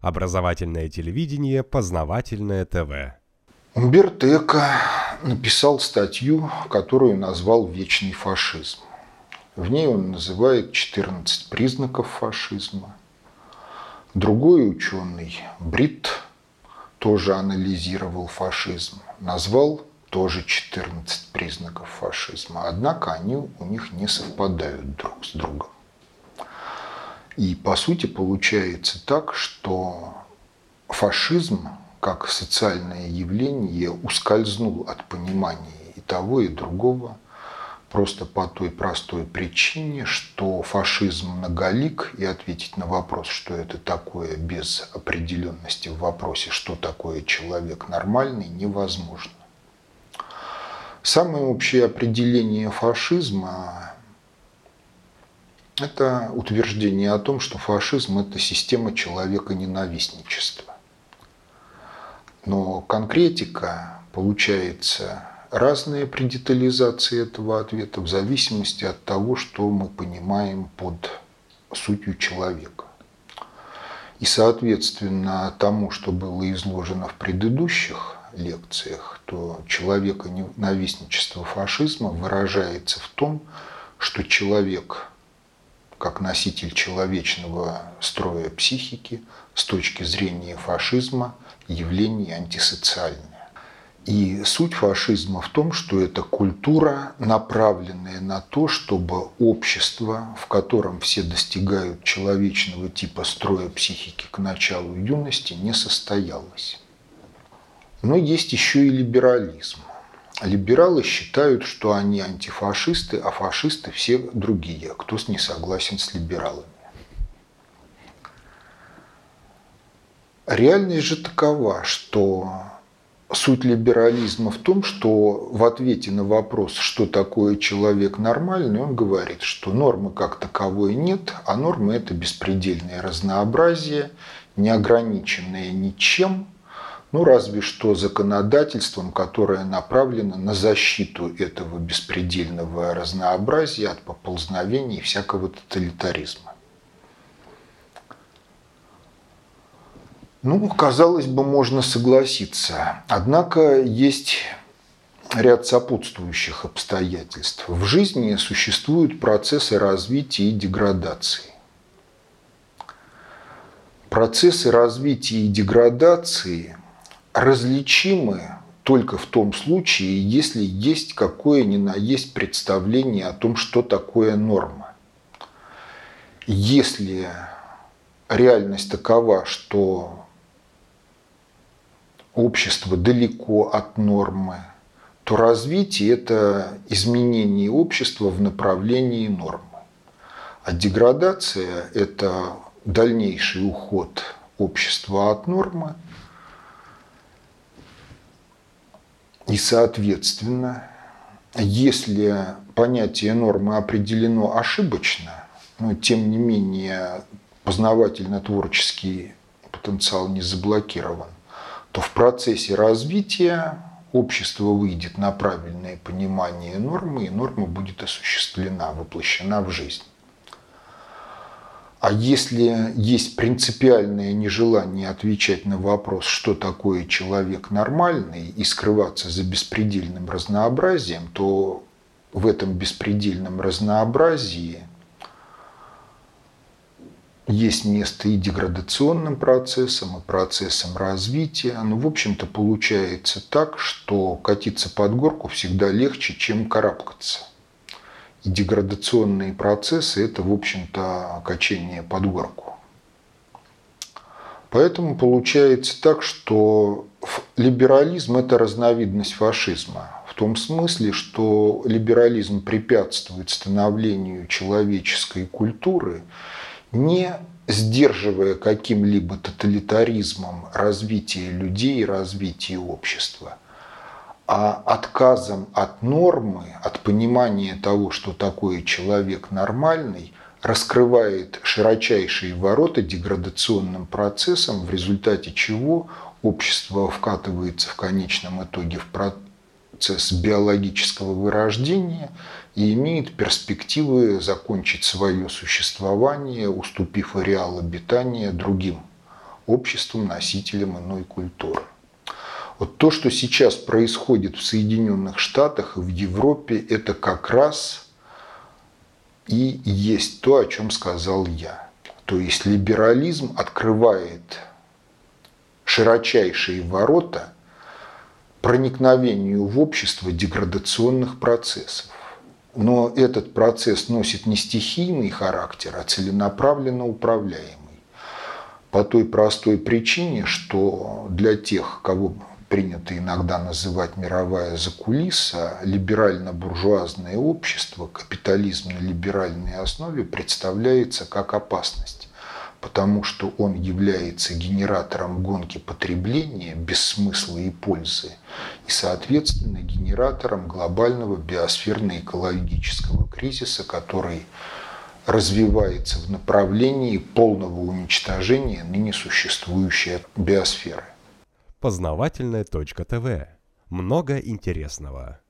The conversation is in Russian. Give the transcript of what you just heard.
Образовательное телевидение, познавательное ТВ. Умберто Эко написал статью, которую назвал «Вечный фашизм». В ней он называет 14 признаков фашизма. Другой ученый, Брит, тоже анализировал фашизм, назвал тоже 14 признаков фашизма. Однако они у них не совпадают друг с другом. И по сути получается так, что фашизм как социальное явление ускользнул от понимания и того, и другого, просто по той простой причине, что фашизм многолик, и ответить на вопрос, что это такое без определенности в вопросе, что такое человек нормальный, невозможно. Самое общее определение фашизма это утверждение о том, что фашизм – это система человека ненавистничества. Но конкретика получается разные при детализации этого ответа в зависимости от того, что мы понимаем под сутью человека. И, соответственно, тому, что было изложено в предыдущих лекциях, то человека ненавистничество фашизма выражается в том, что человек как носитель человечного строя психики с точки зрения фашизма явление антисоциальное. И суть фашизма в том, что это культура, направленная на то, чтобы общество, в котором все достигают человечного типа строя психики к началу юности, не состоялось. Но есть еще и либерализм. Либералы считают, что они антифашисты, а фашисты все другие, кто не согласен с либералами. Реальность же такова, что суть либерализма в том, что в ответе на вопрос, что такое человек нормальный, он говорит, что нормы как таковой нет, а нормы – это беспредельное разнообразие, неограниченное ничем – ну, разве что законодательством, которое направлено на защиту этого беспредельного разнообразия от поползновений всякого тоталитаризма. Ну, казалось бы, можно согласиться. Однако есть ряд сопутствующих обстоятельств. В жизни существуют процессы развития и деградации. Процессы развития и деградации различимы только в том случае, если есть какое ни на есть представление о том, что такое норма. Если реальность такова, что общество далеко от нормы, то развитие – это изменение общества в направлении нормы. А деградация – это дальнейший уход общества от нормы – И, соответственно, если понятие нормы определено ошибочно, но тем не менее познавательно-творческий потенциал не заблокирован, то в процессе развития общество выйдет на правильное понимание нормы, и норма будет осуществлена, воплощена в жизнь. А если есть принципиальное нежелание отвечать на вопрос, что такое человек нормальный, и скрываться за беспредельным разнообразием, то в этом беспредельном разнообразии есть место и деградационным процессам, и процессам развития. Ну, в общем-то, получается так, что катиться под горку всегда легче, чем карабкаться – деградационные процессы – это, в общем-то, качение под горку. Поэтому получается так, что либерализм – это разновидность фашизма. В том смысле, что либерализм препятствует становлению человеческой культуры, не сдерживая каким-либо тоталитаризмом развитие людей развитие общества – а отказом от нормы, от понимания того, что такое человек нормальный, раскрывает широчайшие ворота деградационным процессом, в результате чего общество вкатывается в конечном итоге в процесс биологического вырождения и имеет перспективы закончить свое существование, уступив ареал обитания другим обществом-носителем иной культуры. Вот то, что сейчас происходит в Соединенных Штатах и в Европе, это как раз и есть то, о чем сказал я. То есть либерализм открывает широчайшие ворота проникновению в общество деградационных процессов. Но этот процесс носит не стихийный характер, а целенаправленно управляемый. По той простой причине, что для тех, кого принято иногда называть мировая закулиса, либерально-буржуазное общество, капитализм на либеральной основе представляется как опасность, потому что он является генератором гонки потребления без смысла и пользы, и, соответственно, генератором глобального биосферно-экологического кризиса, который развивается в направлении полного уничтожения ныне существующей биосферы познавательная точка ТВ. Много интересного.